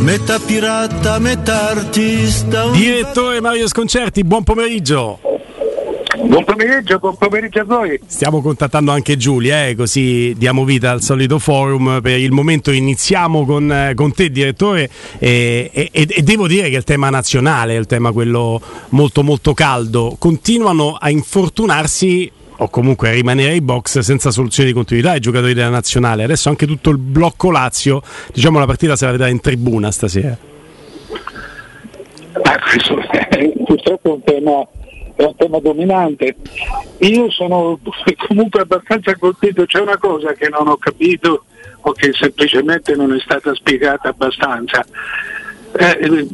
metà pirata, metà artista. Direttore Mario Sconcerti, buon pomeriggio. Buon pomeriggio, buon pomeriggio a voi. Stiamo contattando anche Giulia, eh, così diamo vita al solito forum. Per il momento iniziamo con, eh, con te, direttore, e, e, e, devo dire che il tema nazionale, il tema quello molto molto caldo, continuano a infortunarsi o comunque rimanere ai box senza soluzione di continuità i giocatori della nazionale. Adesso anche tutto il blocco Lazio, diciamo la partita se la vedrà in tribuna stasera. Ah, questo è purtroppo un tema è un tema dominante. Io sono comunque abbastanza colpito, c'è una cosa che non ho capito o che semplicemente non è stata spiegata abbastanza. Eh,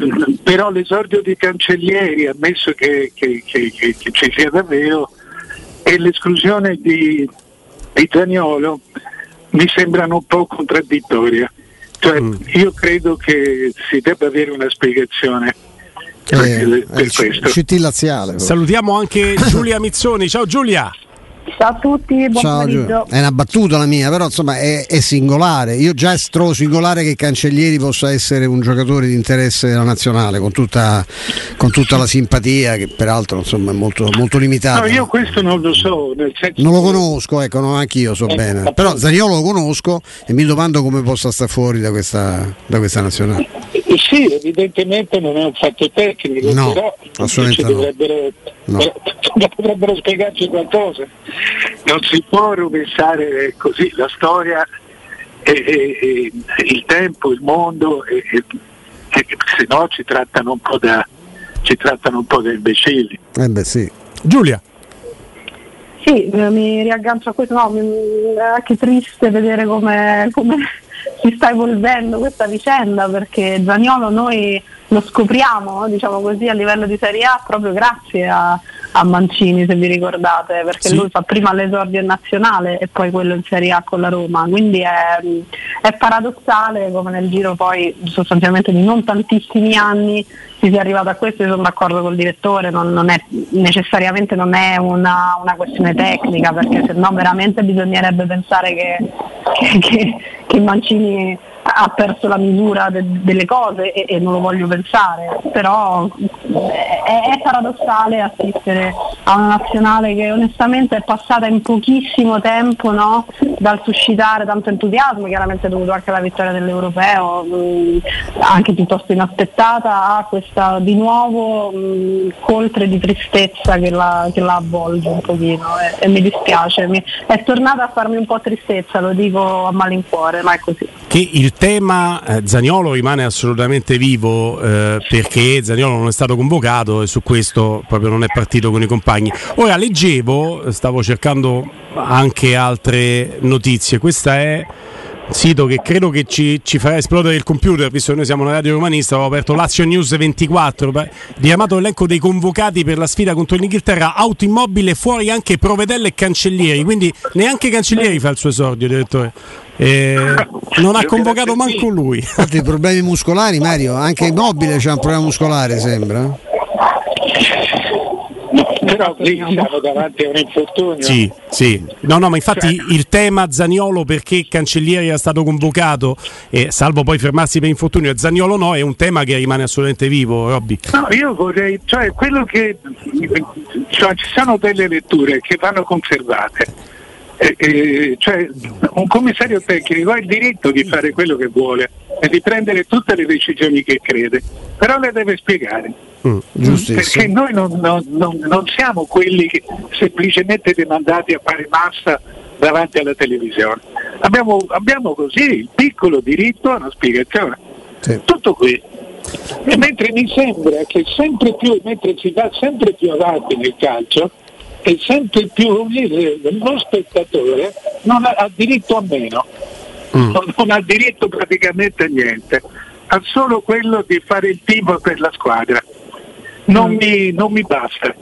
però l'esordio di Cancellieri, ammesso che, che, che, che, ci sia davvero, e l'esclusione di, di Zaniolo mi sembrano un po' contraddittorie. Cioè, mm. Io credo che si debba avere una spiegazione eh, per questo. CT laziale. Salutiamo anche Giulia Mizzoni. Ciao Giulia. Ciao a tutti, buon Ciao, pomeriggio. È una battuta la mia, però insomma è, è, singolare. Io già trovo singolare che Cancellieri possa essere un giocatore di interesse della nazionale, con tutta, con tutta la simpatia, che peraltro insomma, è molto, molto limitata. No, io questo non lo so. non lo conosco, ecco, no, anche io so eh, bene. Appunto. Però Zaniolo lo conosco e mi domando come possa stare fuori da questa, da questa nazionale. Eh, sì, evidentemente non è un fatto tecnico, no, però assolutamente no. dovrebbero, no. dovrebbero spiegarci qualcosa non si può rovesciare così la storia e, e, e il tempo, il mondo, e, se no ci trattano un po' da, ci trattano un po' da imbecilli. Eh beh sì. Giulia. Sì, mi riaggancio a questo, no, mi, è anche triste vedere come, come si sta evolvendo questa vicenda perché Zagnolo noi lo scopriamo diciamo così, a livello di Serie A proprio grazie a, a Mancini se vi ricordate perché sì. lui fa prima l'esordio in nazionale e poi quello in Serie A con la Roma quindi è, è paradossale come nel giro poi sostanzialmente di non tantissimi anni si sia arrivato a questo, io sono d'accordo col direttore, non, non è, necessariamente non è una, una, questione tecnica, perché se no veramente bisognerebbe pensare che, che, che, che Mancini ha perso la misura de- delle cose e-, e, non lo voglio pensare, però è-, è paradossale assistere a una nazionale che onestamente è passata in pochissimo tempo no? dal suscitare tanto entusiasmo, chiaramente dovuto anche alla vittoria dell'Europeo, mh, anche piuttosto inaspettata, a questa di nuovo mh, coltre di tristezza che la, che la avvolge un pochino e, e mi dispiace, mi, è tornata a farmi un po' tristezza, lo dico a malincuore, ma è così. Che il tema eh, Zaniolo rimane assolutamente vivo eh, perché Zaniolo non è stato convocato e su questo proprio non è partito con i compagni. Ora leggevo, stavo cercando anche altre notizie, questa è sito che credo che ci, ci, farà esplodere il computer, visto che noi siamo una radio romanista, ho aperto Lazio News 24, richiamato l'elenco dei convocati per la sfida contro l'Inghilterra, auto immobile, fuori anche Provedelle e Cancellieri, quindi neanche Cancellieri fa il suo esordio, direttore. Eh, non ha convocato manco lui. Infatti, problemi muscolari, Mario, anche immobile c'è un problema muscolare, sembra però lì siamo davanti a un infortunio. Sì, sì. No, no, ma infatti cioè. il tema Zaniolo perché Cancellieri era stato convocato, e salvo poi fermarsi per infortunio, e Zaniolo no, è un tema che rimane assolutamente vivo, Robby. No, io vorrei, cioè quello che cioè, ci sono delle letture che vanno conservate. Eh, eh, cioè, un commissario tecnico ha il diritto di fare quello che vuole e di prendere tutte le decisioni che crede, però le deve spiegare. Mm, perché noi non, non, non, non, siamo quelli che semplicemente demandati a fare massa davanti alla televisione. Abbiamo, abbiamo così il piccolo diritto a una spiegazione. Sì. Tutto qui. E mentre mi sembra che sempre più, mentre si va sempre più avanti nel calcio, e sempre più lo spettatore non ha, ha diritto a meno, mm. non, ha diritto praticamente a niente, ha solo quello di fare il tifo per la squadra non, mm. mi, non mi basta.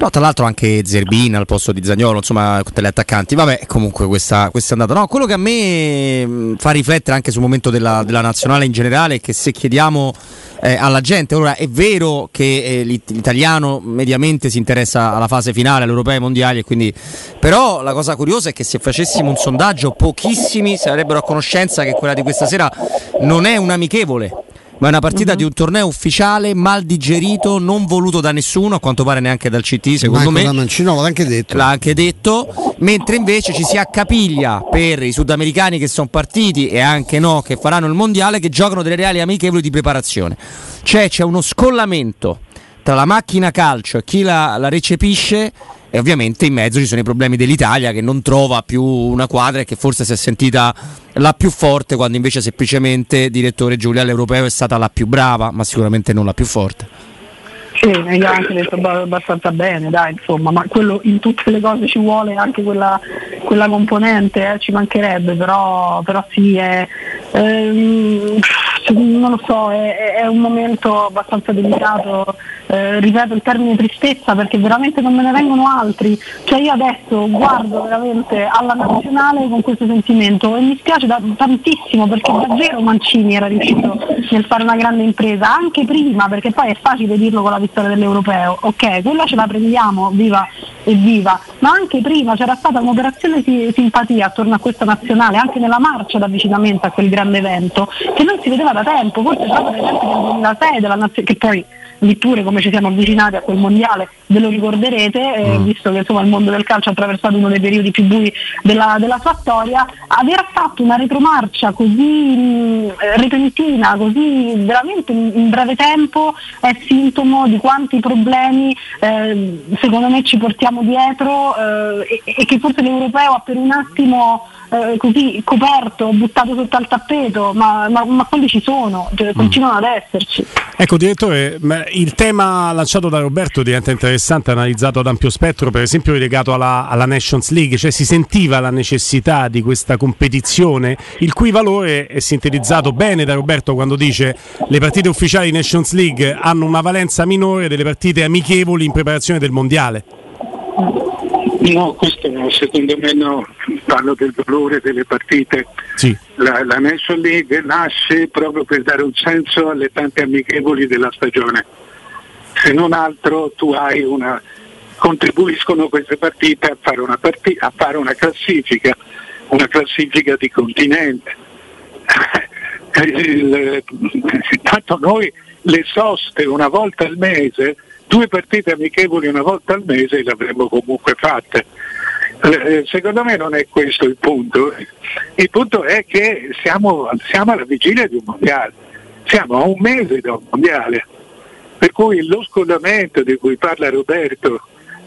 No, tra l'altro anche Zerbina al posto di Zagnolo, insomma, tutte le attaccanti. Vabbè, comunque questa, questa è andata. No, quello che a me mh, fa riflettere anche sul momento della, della nazionale in generale è che se chiediamo eh, alla gente, ora è vero che eh, l'it- l'italiano mediamente si interessa alla fase finale, all'europeo e ai mondiali, e quindi... però la cosa curiosa è che se facessimo un sondaggio pochissimi sarebbero a conoscenza che quella di questa sera non è un amichevole ma è una partita uh-huh. di un torneo ufficiale mal digerito, non voluto da nessuno, a quanto pare neanche dal CT, secondo Marco me. Mancino l'ha anche detto. L'ha anche detto, mentre invece ci si accapiglia per i sudamericani che sono partiti e anche no, che faranno il mondiale, che giocano delle reali amichevoli di preparazione. Cioè c'è uno scollamento tra la macchina calcio e chi la, la recepisce e ovviamente in mezzo ci sono i problemi dell'Italia che non trova più una quadra e che forse si è sentita la più forte quando invece semplicemente direttore Giulia all'Europeo è stata la più brava, ma sicuramente non la più forte. Sì, ho anche detto abbastanza bene, dai, insomma, ma quello in tutte le cose ci vuole anche quella, quella componente, eh, ci mancherebbe, però, però sì, è, ehm, non lo so, è, è, un momento abbastanza delicato, eh, ripeto il termine tristezza perché veramente non me ne vengono altri, cioè io adesso guardo veramente alla nazionale con questo sentimento e mi spiace da, tantissimo perché davvero Mancini era riuscito nel fare una grande impresa, anche prima perché poi è facile dirlo con la vittoria dell'Europeo, ok, quella ce la prendiamo, viva e viva, ma anche prima c'era stata un'operazione di simpatia attorno a questa nazionale, anche nella marcia d'avvicinamento a quel grande evento, che non si vedeva da tempo, forse proprio nei tempi del 2006, della che poi lì pure come ci siamo avvicinati a quel mondiale ve lo ricorderete, eh, mm. visto che insomma, il mondo del calcio ha attraversato uno dei periodi più bui della, della sua storia, aver fatto una retromarcia così mh, repentina, così veramente in, in, breve tempo è sintomo di quanti problemi eh, secondo me ci portiamo dietro eh, e, e, che forse l'europeo ha per un attimo eh, così coperto, buttato sotto al tappeto, ma, ma, ma quelli ci sono, cioè, continuano ad esserci. Ecco direttore, il tema lanciato da Roberto diventa interessante, analizzato ad ampio spettro, per esempio legato alla, alla Nations League, cioè si sentiva la necessità di questa competizione, il cui valore è sintetizzato bene da Roberto quando dice le partite ufficiali Nations League hanno una valenza minore delle partite amichevoli in preparazione del mondiale. No, questo no, secondo me no, parlo del valore delle partite. Sì. La, la National League nasce proprio per dare un senso alle tante amichevoli della stagione. Se non altro tu hai una, contribuiscono queste partite a fare una, partita, a fare una classifica, una classifica di continente. Il, tanto noi le soste una volta al mese due partite amichevoli una volta al mese le avremmo comunque fatte. Eh, eh, secondo me non è questo il punto, il punto è che siamo, siamo alla vigilia di un mondiale, siamo a un mese da un mondiale, per cui lo scollamento di cui parla Roberto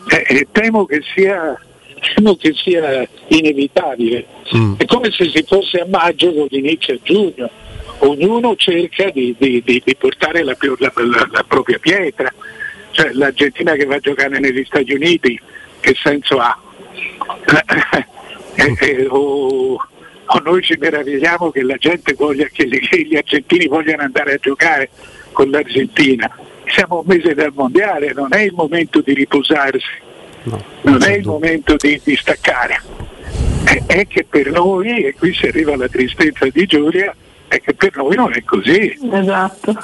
eh, eh temo, che sia, temo che sia inevitabile, mm. è come se si fosse a maggio con l'inizio a giugno, ognuno cerca di, di, di, di portare la, la, la, la propria pietra cioè l'Argentina che va a giocare negli Stati Uniti, che senso ha? eh, eh, o, o, noi ci meravigliamo che la gente voglia, che gli, che gli argentini vogliano andare a giocare con l'Argentina. Siamo un mese dal mondiale, non è il momento di riposarsi, no, non è il momento di, di staccare. È, è che per noi, e qui si arriva alla tristezza di Giulia, è che per noi non è così. Esatto.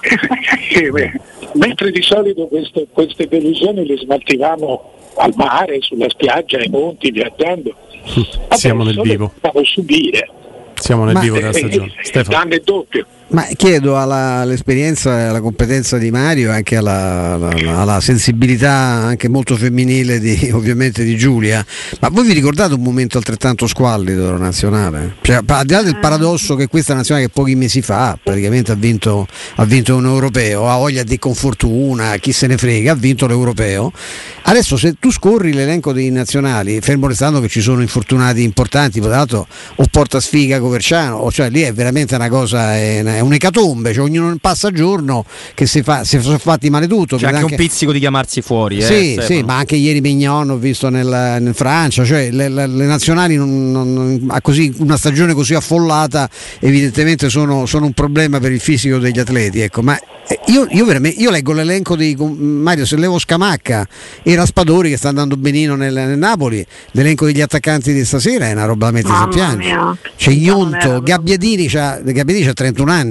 Mentre di solito queste, queste delusioni le smaltivamo al mare, sulla spiaggia, ai monti, viaggiando. Siamo nel vivo. Subire. Siamo nel Ma vivo della stagione. Stefano. Danno è doppio. Ma chiedo all'esperienza e alla competenza di Mario e anche alla, alla, alla, sensibilità anche molto femminile di, ovviamente di Giulia, ma voi vi ricordate un momento altrettanto squallido della nazionale? Cioè, al di là del paradosso che questa nazionale che pochi mesi fa praticamente ha vinto, ha vinto un europeo, ha voglia di con fortuna, chi se ne frega, ha vinto l'europeo, adesso se tu scorri l'elenco dei nazionali, fermo restando che ci sono infortunati importanti, tra l'altro o porta sfiga Coverciano, cioè lì è veramente una cosa... È una, è un'ecatombe, cioè ognuno passa giorno che si, fa, si sono fatti male tutto. C'è anche, anche, un pizzico di chiamarsi fuori. Eh, sì, sì, ma anche ieri Mignon ho visto nel, nel Francia, cioè le, le, le nazionali non, non, a così, una stagione così affollata evidentemente sono, sono, un problema per il fisico degli atleti. Ecco. Ma eh, io, io, io, leggo l'elenco di Mario, se levo Scamacca e Raspadori che sta andando benino nel, nel Napoli, l'elenco degli attaccanti di stasera è una roba da mettersi a piangere. C'è Ionto, Gabbiadini, Gabbiadini ha 31 anni.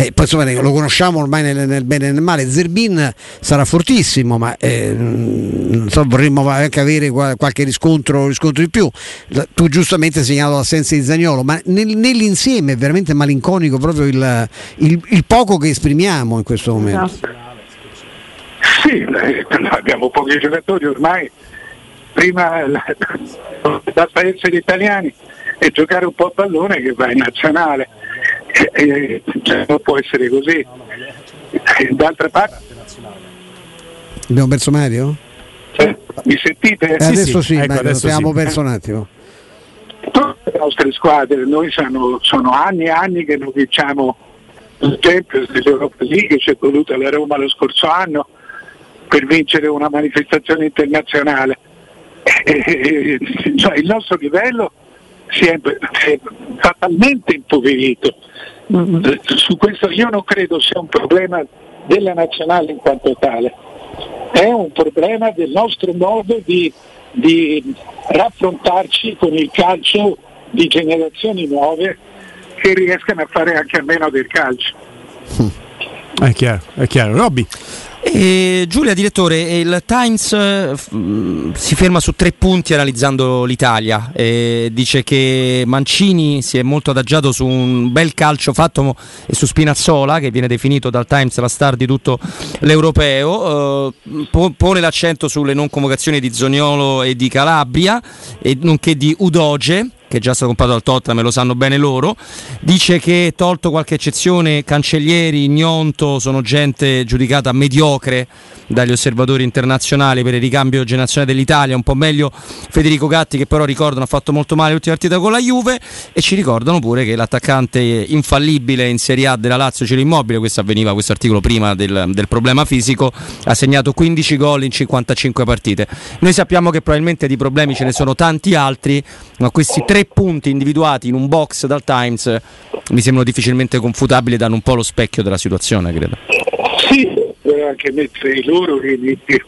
Eh, poi insomma lo conosciamo ormai nel, nel, bene e nel male. Zerbin sarà fortissimo, ma eh, so, vorremmo anche avere qualche riscontro, riscontro, di più. Tu giustamente hai segnalato l'assenza di Zagnolo, ma nel, nell'insieme è veramente malinconico proprio il, il, il, poco che esprimiamo in questo momento. Esatto. Sì, eh, abbiamo pochi giocatori ormai. Prima basta essere italiani e giocare un po' a pallone che va in nazionale eh, cioè, non può essere così. D'altra parte... Abbiamo perso Mario? Cioè, mi sentite? Eh, adesso sì, sì ecco, Mario, abbiamo sì. perso un attimo. Tutte le nostre squadre, noi sono, sono anni e anni che non vinciamo il Champions dell'Europa League, ci è voluta la Roma lo scorso anno per vincere una manifestazione internazionale. E, cioè, il nostro livello si è, è fatalmente impoverito. Mm-hmm. Su questo io non credo sia un problema della nazionale in quanto tale, è un problema del nostro modo di, di raffrontarci con il calcio di generazioni nuove che riescano a fare anche a meno del calcio. È chiaro, è chiaro. Robby. E Giulia, direttore, il Times eh, si ferma su tre punti analizzando l'Italia. E dice che Mancini si è molto adagiato su un bel calcio fatto e su Spinazzola, che viene definito dal Times la star di tutto l'europeo. Eh, pone l'accento sulle non convocazioni di Zoniolo e di Calabria, e nonché di Udoge che è già stato comprato dal Tottenham lo sanno bene loro, dice che tolto qualche eccezione, Cancellieri, Gnonto sono gente giudicata mediocre dagli osservatori internazionali per il ricambio generazionale dell'Italia, un po' meglio Federico Gatti che però ricordano ha fatto molto male l'ultima partita con la Juve e ci ricordano pure che l'attaccante infallibile in Serie A della Lazio Ciro Immobile, questo avveniva questo articolo prima del, del problema fisico, ha segnato 15 gol in 55 partite. Noi sappiamo che probabilmente di problemi ce ne sono tanti altri, ma questi tre punti individuati in un box dal Times mi sembrano difficilmente confutabili danno un po' lo specchio della situazione, credo. Sì, anche mettere i loro limiti.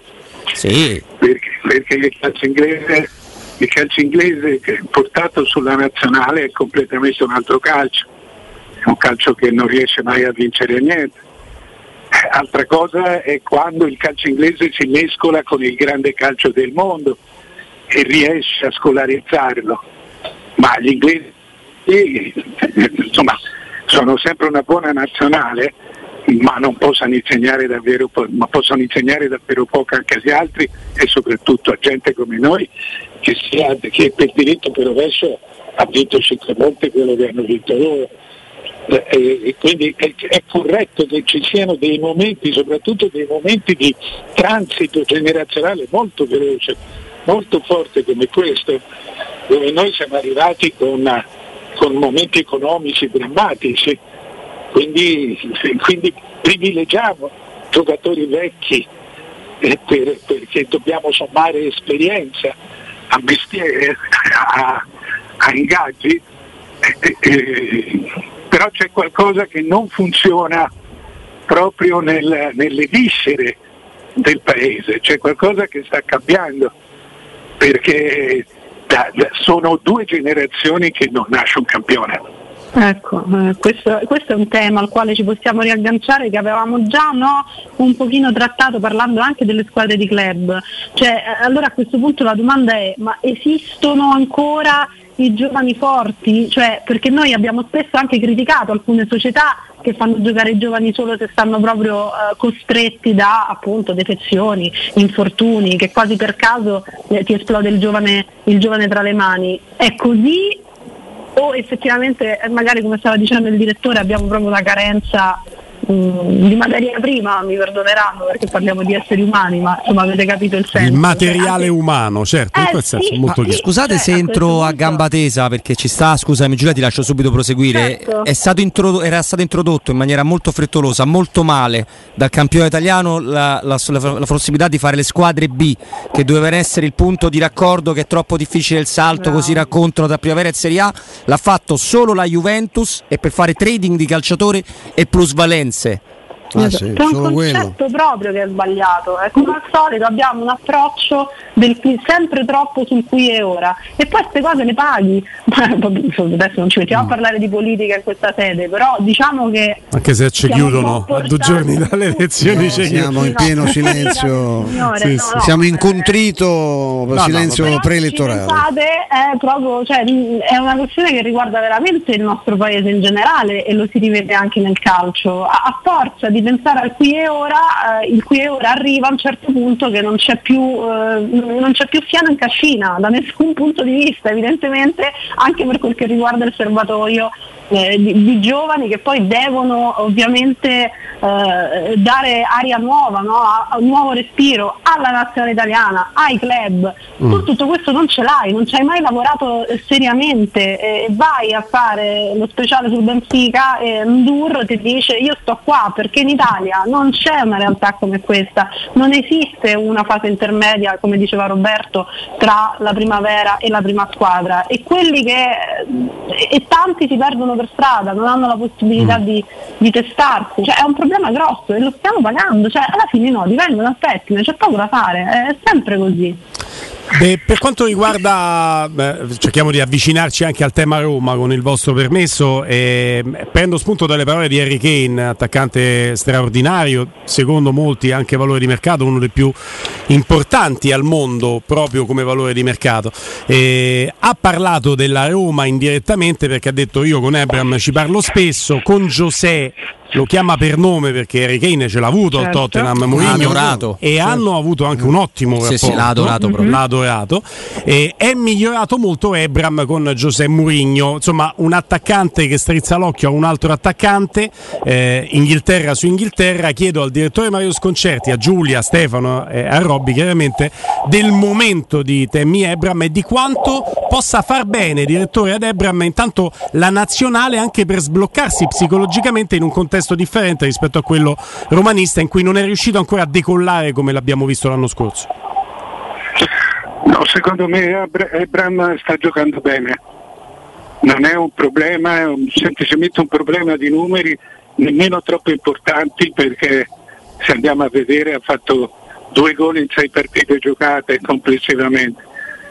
Sì. Perché, perché il, calcio inglese, il calcio inglese portato sulla nazionale è completamente un altro calcio, è un calcio che non riesce mai a vincere niente. Altra cosa è quando il calcio inglese si mescola con il grande calcio del mondo e riesce a scolarizzarlo. Ma gli inglesi insomma, sono sempre una buona nazionale, ma non possono insegnare davvero, ma possono insegnare davvero poco anche agli altri e soprattutto a gente come noi che, sia, che per diritto per rovescio ha vinto cinque volte quello che hanno vinto loro. Eh, e quindi è, è, corretto che ci siano dei momenti, soprattutto dei momenti di transito generazionale molto veloce, molto forte come questo, dove noi siamo arrivati con, con momenti economici drammatici quindi, quindi privilegiamo giocatori vecchi eh, per, perché dobbiamo sommare esperienza a mestiere, a, a ingaggi, eh, eh, però c'è qualcosa che non funziona proprio nel, nelle viscere del paese, c'è qualcosa che sta cambiando perché sono due generazioni che non nasce un campione. Ecco, eh, questo, questo, è un tema al quale ci possiamo riagganciare che avevamo già no, un pochino trattato parlando anche delle squadre di club. Cioè, eh, allora a questo punto la domanda è ma esistono ancora i giovani forti? Cioè, perché noi abbiamo spesso anche criticato alcune società che fanno giocare i giovani solo se stanno proprio uh, costretti da appunto defezioni, infortuni, che quasi per caso eh, ti esplode il giovane, il giovane tra le mani. È così o effettivamente eh, magari come stava dicendo il direttore abbiamo proprio una carenza mm, di materia prima, mi perdoneranno perché parliamo di esseri umani, ma insomma avete capito il senso. Il materiale anche- umano, certo, in Eh, quel senso sì. molto Ma- chiaro. Scusate Cioè, se entro a punto- gamba tesa perché ci sta, scusami Giulia ti lascio subito proseguire. Certo. È stato introdo- era stato introdotto in maniera molto frettolosa, molto male dal campione italiano la, la- la- la possibilità di fare le squadre B che dovevano essere il punto di raccordo che è troppo difficile il salto, Bravo. così raccontano tra primavera e Serie A. L'ha fatto solo la Juventus e per fare trading di calciatori e Sí. Ah, Esatto. sì, C'è un solo quello. concetto proprio che è sbagliato. E come al solito abbiamo un approccio del qui, sempre troppo sul qui e ora. E poi queste cose le paghi. Adesso non ci mettiamo a parlare di politica in questa sede, però diciamo che. Anche se ci chiudono a due giorni dalle elezioni, No, ci siamo in pieno No, silenzio. signore, Sì, no, sì. no, Siamo in eh, contrito no, silenzio preelettorale. è, proprio, cioè, è una questione che riguarda veramente il nostro paese in generale e lo si rivede anche nel calcio. A, a forza di pensare al qui e ora, eh, il qui e ora arriva a un certo punto che non c'è più, eh, non c'è più fiano in cascina da nessun punto di vista, evidentemente anche per quel che riguarda il serbatoio eh, di, di giovani che poi devono ovviamente eh, dare aria nuova, no? A- a un nuovo respiro alla nazionale italiana, ai club. Tu tutto questo non ce l'hai, non ci hai mai lavorato eh, seriamente e vai a fare lo speciale sul Benfica e Ndur ti dice io sto qua perché in Italia non c'è una realtà come questa, non esiste una fase intermedia, come diceva Roberto, tra la primavera e la prima squadra e quelli che e, e tanti si perdono per strada, non hanno la possibilità di, di testarsi, cioè è un problema grosso e lo stiamo pagando, cioè alla fine no, divengono al pettine, c'è poco da fare, è sempre così. Beh, per quanto riguarda, beh, cerchiamo di avvicinarci anche al tema Roma con il vostro permesso. eh, prendo spunto dalle parole di Harry Kane, attaccante straordinario, secondo molti anche valore di mercato, uno dei più importanti al mondo proprio come valore di mercato. Eh, ha parlato della Roma indirettamente perché ha detto io con Ebram ci parlo spesso, con José lo chiama per nome perché Harry Kane ce l'ha avuto al Certo. Tottenham L'ha Mourinho e hanno avuto anche un ottimo Sì, rapporto sì, l'ha adorato proprio. l'ha adorato. E è migliorato molto Ebram con Giuseppe Mourinho, insomma un attaccante che strizza l'occhio a un altro attaccante, eh, Inghilterra su Inghilterra, chiedo al direttore Mario Sconcerti, a Giulia, a Stefano e a Robby chiaramente del momento di Temmi Ebram e di quanto possa far bene direttore ad Ebram intanto la nazionale anche per sbloccarsi psicologicamente in un contesto differente rispetto a quello romanista in cui non è riuscito ancora a decollare come l'abbiamo visto l'anno scorso. No, secondo me Ebram sta giocando bene. Non è un problema, è un- semplicemente un problema di numeri nemmeno troppo importanti perché se andiamo a vedere ha fatto due gol in sei partite giocate complessivamente,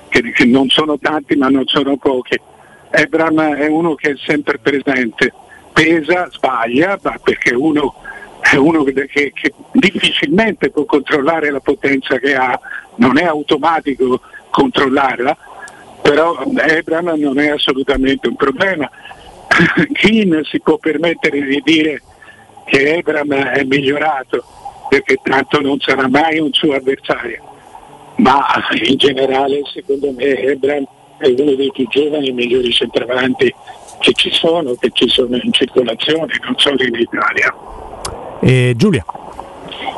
che, che non sono tanti ma non sono pochi. Ebram è uno che è sempre presente, pesa, sbaglia, ma perché uno è uno che, che- che difficilmente può controllare la potenza che ha, non è automatico controllarla, però Ebram non è assolutamente un problema. Keane si può permettere di dire che Ebram è migliorato perché tanto non sarà mai un suo avversario, ma in generale secondo me Ebram è uno dei più giovani e migliori centravanti che ci sono, che ci sono in circolazione, non solo in Italia. E Giulia.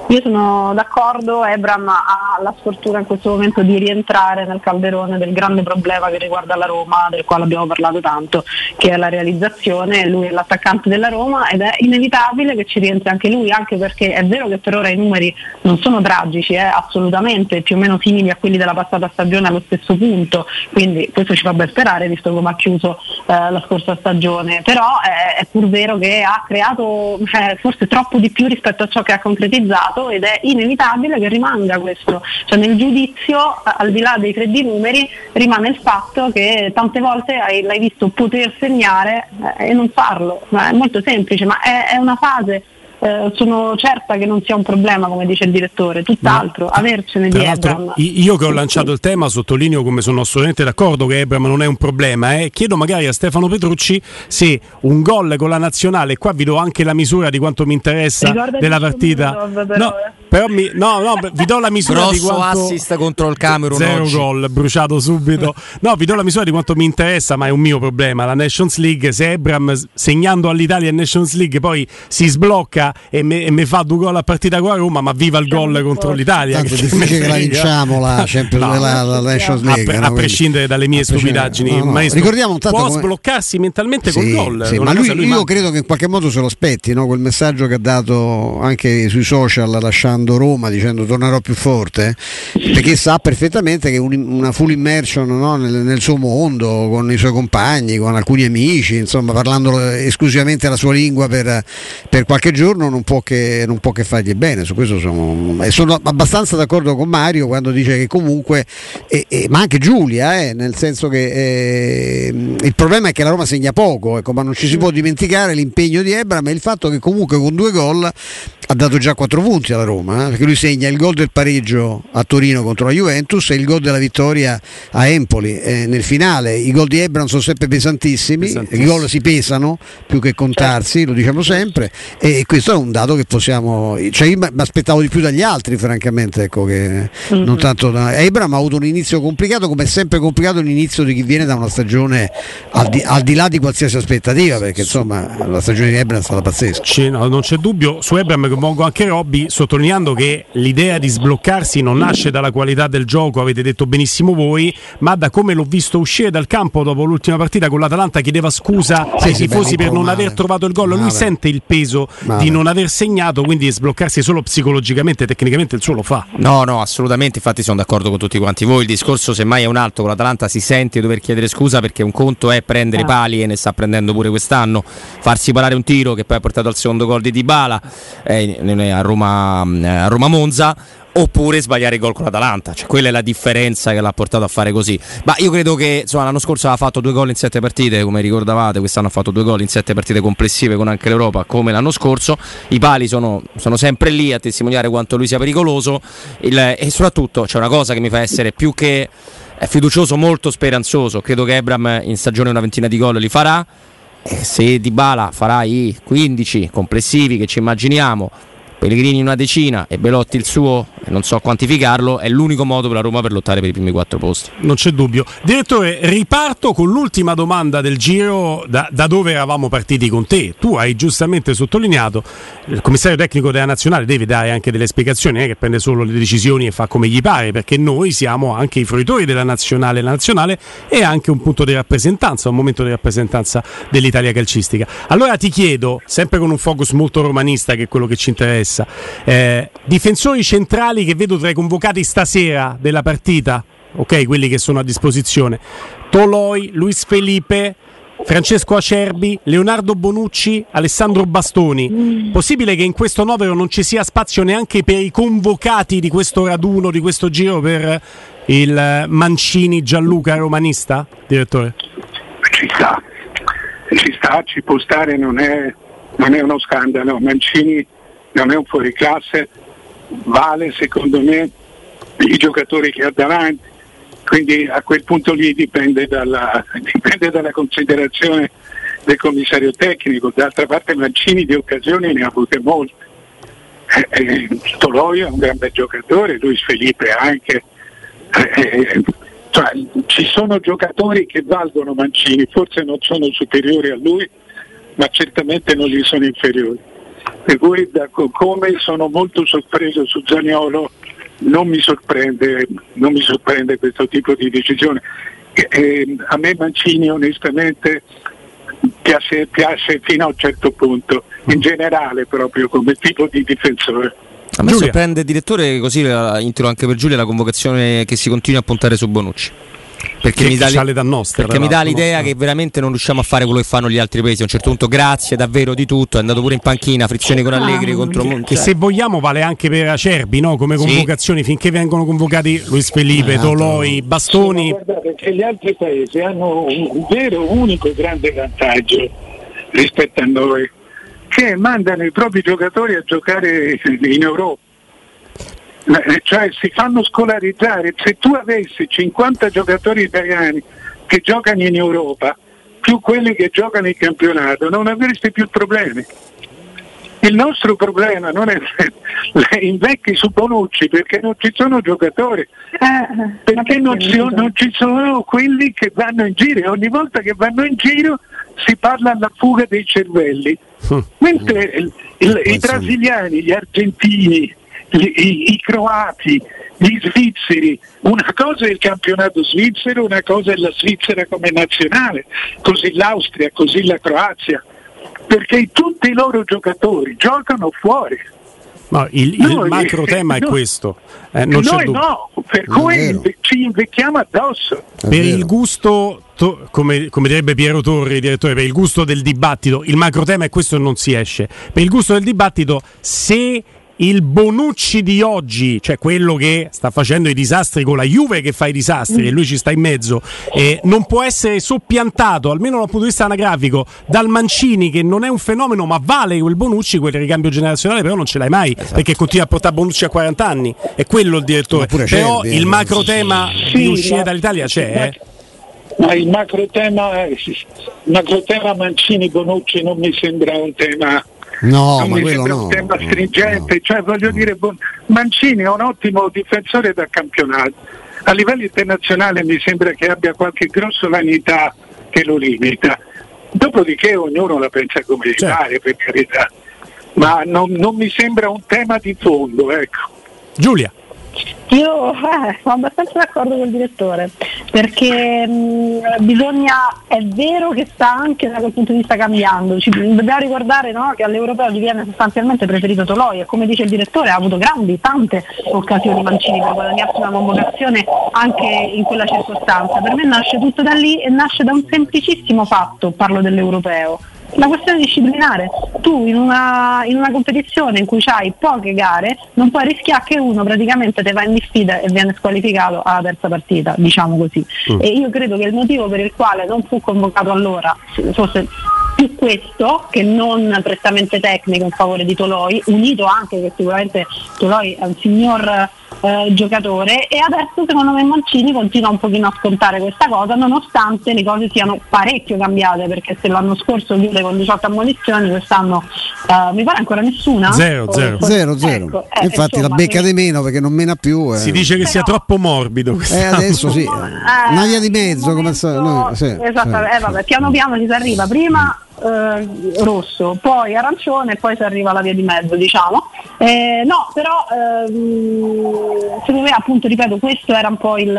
Io sono d'accordo, Ebram ha la sfortuna in questo momento di rientrare nel calderone del grande problema che riguarda la Roma, del quale abbiamo parlato tanto, che è la realizzazione, lui è l'attaccante della Roma ed è inevitabile che ci rientri anche lui, anche perché è vero che per ora i numeri non sono tragici, eh, assolutamente, più o meno simili a quelli della passata stagione allo stesso punto, quindi questo ci fa ben sperare visto come ha chiuso eh, la scorsa stagione, però eh, è pur vero che ha creato eh, forse troppo di più rispetto a ciò che ha concretizzato ed è inevitabile che rimanga questo, cioè nel giudizio al di là dei freddi numeri rimane il fatto che tante volte hai- l'hai visto poter segnare eh, e non farlo, Ma è molto semplice, ma è, è una fase. Eh, sono certa che non sia un problema, come dice il direttore, tutt'altro, avercene di Ebram. io che ho lanciato il tema sottolineo come sono assolutamente d'accordo che Ebram non è un problema. eh. Chiedo magari a Stefano Petrucci se un gol con la nazionale, qua vi do anche la misura di quanto mi interessa Ricordati della partita. Però, No, eh. Però mi, no, no, vi do la misura Grosso di quanto assist contro il Camerun Zero oggi. gol, bruciato subito. No, vi do la misura di quanto mi interessa, ma è un mio problema. La Nations League, se Ebram segnando all'Italia in Nations League poi si sblocca e mi fa due gol a partita con la Roma, ma viva il gol contro l'Italia. Tanto è che difficile che la vinciamo la, No. la, la Nations A, League. pre- no? a prescindere dalle mie a stupidaggini, no, no. maestro, Ricordiamo può come- sbloccarsi mentalmente col Sì, gol. sì, ma cosa lui, io manca. credo che in qualche modo se lo aspetti, no? quel messaggio che ha dato anche sui social lasciando Roma dicendo tornerò più forte, perché sa perfettamente che un- una full immersion no? nel, nel suo mondo, con i suoi compagni, con alcuni amici, insomma parlando esclusivamente la sua lingua per, per qualche giorno non può, che, non può che fargli bene, su questo sono, sono abbastanza d'accordo con Mario quando dice che comunque, e- e- ma anche Giulia, eh, nel senso che eh, il problema è che la Roma segna poco, ecco, ma non ci si può dimenticare l'impegno di Ebram e il fatto che comunque con due gol ha dato già 4 punti alla Roma, eh, perché lui segna il gol del pareggio a Torino contro la Juventus e il gol della vittoria a Empoli. Eh, nel finale i gol di Ebram sono sempre pesantissimi, Pesantissimi. i gol si pesano più che contarsi, lo diciamo sempre, e questo è un dato che possiamo... Cioè io mi aspettavo di più dagli altri, francamente, ecco, che non tanto da... Ebram ha avuto un inizio complicato, come è sempre complicato l'inizio di chi viene da una stagione al di, al di là di qualsiasi aspettativa, perché insomma la stagione di Ebram è stata pazzesca. Sì, no, non c'è dubbio, su Ebram coinvolgo anche Robby, sottolineando che l'idea di sbloccarsi non nasce dalla qualità del gioco, avete detto benissimo voi, ma da come l'ho visto uscire dal campo dopo l'ultima partita con l'Atalanta, chiedeva scusa Sì, ai sì, tifosi beh, per non male. aver trovato il gol, lui Male. sente il peso Male. di non aver segnato, quindi sbloccarsi solo psicologicamente, tecnicamente il suo lo fa. No, no, assolutamente, infatti sono d'accordo con tutti quanti voi. Il discorso semmai è un altro, con l'Atalanta si sente di dover chiedere scusa perché un conto è prendere pali e ne sta prendendo pure quest'anno, farsi parare un tiro che poi ha portato al secondo gol di Dybala eh, a Roma, eh, a Roma Monza. Oppure sbagliare gol con l'Atalanta, cioè quella è la differenza che l'ha portato a fare così. Ma io credo che insomma, l'anno scorso aveva fatto due gol in sette partite, come ricordavate, quest'anno ha fatto due gol in sette partite complessive con anche l'Europa, come l'anno scorso. I pali sono, sono sempre lì a testimoniare quanto lui sia pericoloso il- e soprattutto c'è una cosa che mi fa essere più che eh, fiducioso, molto speranzoso. Credo che Ebram in stagione una ventina di gol li farà. E se Dybala farà i 15 complessivi che ci immaginiamo, Pellegrini una decina e Belotti il suo, non so quantificarlo, è l'unico modo per la Roma per lottare per i primi quattro posti. Non c'è dubbio. Direttore, riparto con l'ultima domanda del giro da, da dove eravamo partiti con te. Tu hai giustamente sottolineato, il commissario tecnico della nazionale deve dare anche delle spiegazioni, non è che prende solo le decisioni e fa come gli pare, perché noi siamo anche i fruitori della nazionale. La nazionale è anche un punto di rappresentanza, un momento di rappresentanza dell'Italia calcistica. Allora ti chiedo, sempre con un focus molto romanista, che è quello che ci interessa, eh, difensori centrali che vedo tra i convocati stasera della partita, ok, quelli che sono a disposizione. Toloi, Luis Felipe, Francesco Acerbi, Leonardo Bonucci, Alessandro Bastoni. Possibile che in questo novero non ci sia spazio neanche per i convocati di questo raduno, di questo giro per il Mancini Gianluca romanista, direttore? Ci sta, ci sta, ci può stare, non è, non è uno scandalo. Mancini non è un fuoriclasse, vale secondo me i giocatori che ha davanti, quindi a quel punto lì dipende dalla, dipende dalla considerazione del commissario tecnico, d'altra parte Mancini di occasioni ne ha avute molte. Eh, eh, Toloi è un gran bel giocatore, Luis Felipe anche. Eh, eh, cioè, ci sono giocatori che valgono Mancini, forse non sono superiori a lui, ma certamente non gli sono inferiori. Per cui da co- come sono molto sorpreso su Zaniolo, non mi sorprende, non mi sorprende questo tipo di decisione. Eh, eh, a me Mancini onestamente piace, piace fino a un certo punto, in generale proprio come tipo di difensore. A me Giulia. sorprende, direttore, così la intro anche per Giulia, la convocazione che si continua a puntare su Bonucci. Perché, mi dà, nostra, perché mi dà l'idea che veramente non riusciamo a fare quello che fanno gli altri paesi. A un certo punto, grazie davvero di tutto. È andato pure in panchina, frizioni con Allegri contro Monti. Che se vogliamo vale anche per Acerbi, no? come Sì. convocazioni finché vengono convocati Luis Felipe, Toloi, Bastoni. Sì, ma guardate che gli altri paesi hanno un un vero unico grande vantaggio rispetto a noi, che mandano i propri giocatori a giocare in Europa. Eh, Cioè si fanno scolarizzare. Se tu avessi 50 giocatori italiani che giocano in Europa, più quelli che giocano in campionato, non avresti più problemi. Il nostro problema non è invecchi su Bonucci perché non ci sono giocatori, Eh, perché non ci, non ci sono quelli che vanno in giro e ogni volta che vanno in giro si parla alla fuga dei cervelli. Mentre il- il- i brasiliani, gli argentini, gli- i, i croati, gli svizzeri, una cosa è il campionato svizzero, una cosa è la Svizzera come nazionale, così l'Austria, così la Croazia, perché tutti i loro giocatori giocano fuori. No, il, il Noi- macro tema è no. questo. Eh, non c'è Noi dubbio. no, per Non cui ci invecchiamo addosso. È Per il vero. gusto, to- come, come direbbe Piero Torri, direttore, per il gusto del dibattito, il macro tema è questo e non si esce. Per il gusto del dibattito, se il Bonucci di oggi, cioè quello che sta facendo i disastri con la Juve che fa i disastri e lui ci sta in mezzo, eh, non può essere soppiantato, almeno dal punto di vista anagrafico, dal Mancini che non è un fenomeno ma vale quel Bonucci, quel ricambio generazionale però non ce l'hai mai perché continua a portare Bonucci a 40 anni. È quello il direttore. Però eh, il macro tema Sì, di uscire ma- dall'Italia c'è, eh? Ma il macro tema, il macro tema Mancini Bonucci non mi sembra un tema. No, non mi sembra no. un tema stringente, no. cioè voglio dire, Mancini è un ottimo difensore da campionato. A livello internazionale mi sembra che abbia qualche grossolanità che lo limita. Dopodiché ognuno la pensa come gli Certo. pare, per carità. Ma non, non mi sembra un tema di fondo, ecco. Giulia. Io eh, sono abbastanza d'accordo con il direttore perché mh, bisogna, è vero che sta anche da quel punto di vista cambiando, Ci, dobbiamo ricordare no, che all'europeo gli viene sostanzialmente preferito Toloi e come dice il direttore ha avuto grandi, tante occasioni Mancini per guadagnarsi una convocazione anche in quella circostanza. Per me nasce tutto da lì e nasce da un semplicissimo fatto, parlo dell'europeo. La questione disciplinare, tu in una, in una competizione in cui hai poche gare non puoi rischiare che uno praticamente te va in sfida e viene squalificato alla terza partita, diciamo così. E io credo che il motivo per il quale non fu convocato allora fosse più questo che non prettamente tecnico in favore di Toloi, unito anche che sicuramente Toloi è un signor eh, giocatore e adesso secondo me Mancini continua un pochino a scontare questa cosa nonostante le cose siano parecchio cambiate perché se l'anno scorso chiude con 18 ammonizioni quest'anno eh, mi pare ancra nessuna Zero, O- zero. forse- Zero, zero. ecco, eh, Infatti insomma, la becca quindi- di meno perché non mena più. eh. Si dice che sia Però- troppo morbido Eh, adesso sì, Eh, una via di mezzo nel come sa- momento- noi- sì, esattamente, sì. eh, vabbè, piano piano ci si arriva prima eh, rosso, poi arancione e poi si arriva alla via di mezzo, diciamo. Eh, no, però ehm, secondo me appunto ripeto, questo era un po' il,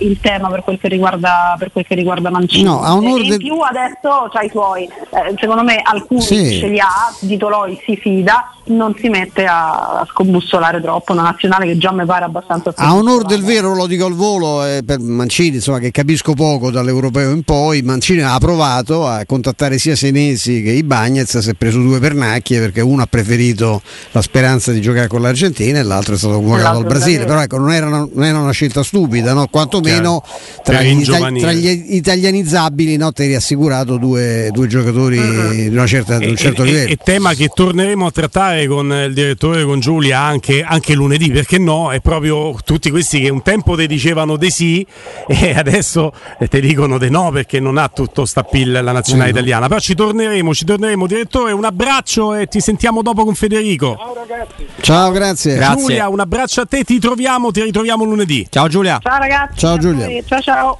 il tema per quel che riguarda per quel che riguarda Mancini. No, a onore E in del- più adesso c'ha i suoi, eh, secondo me alcuni Sì. ce li ha, di Toloi si fida, non si mette a, a scombussolare troppo una nazionale che già mi pare abbastanza A onor del vero lo dico al volo eh, per Mancini, insomma, che capisco poco dall'europeo in poi, Mancini ha provato a contattare sia Senesi che i Bagnets, si è preso due pernacchie perché uno ha preferito la speranza di giocare con l'Argentina e l'altro è stato convocato l'altro al Brasile, però ecco, non era una, non era una scelta stupida, no? quantomeno tra gli, ita- ingiovanire. tra gli italianizzabili no? ti eri assicurato due, due giocatori di, una certa- di un certo e, e- livello. e tema che torneremo a trattare con il direttore, con Giulia, anche, anche lunedì, perché no? È proprio tutti questi che un tempo ti dicevano di sì e adesso ti dicono di no perché non ha tutto sta pill la nazionale no. italiana. Però ci torneremo, ci torneremo. Direttore, un abbraccio e ti sentiamo dopo con Federico. Ciao, grazie. Grazie. Giulia, un abbraccio a te, ti troviamo, ti ritroviamo lunedì. Ciao Giulia. Ciao ragazzi, Ciao, Giulia. ciao ciao.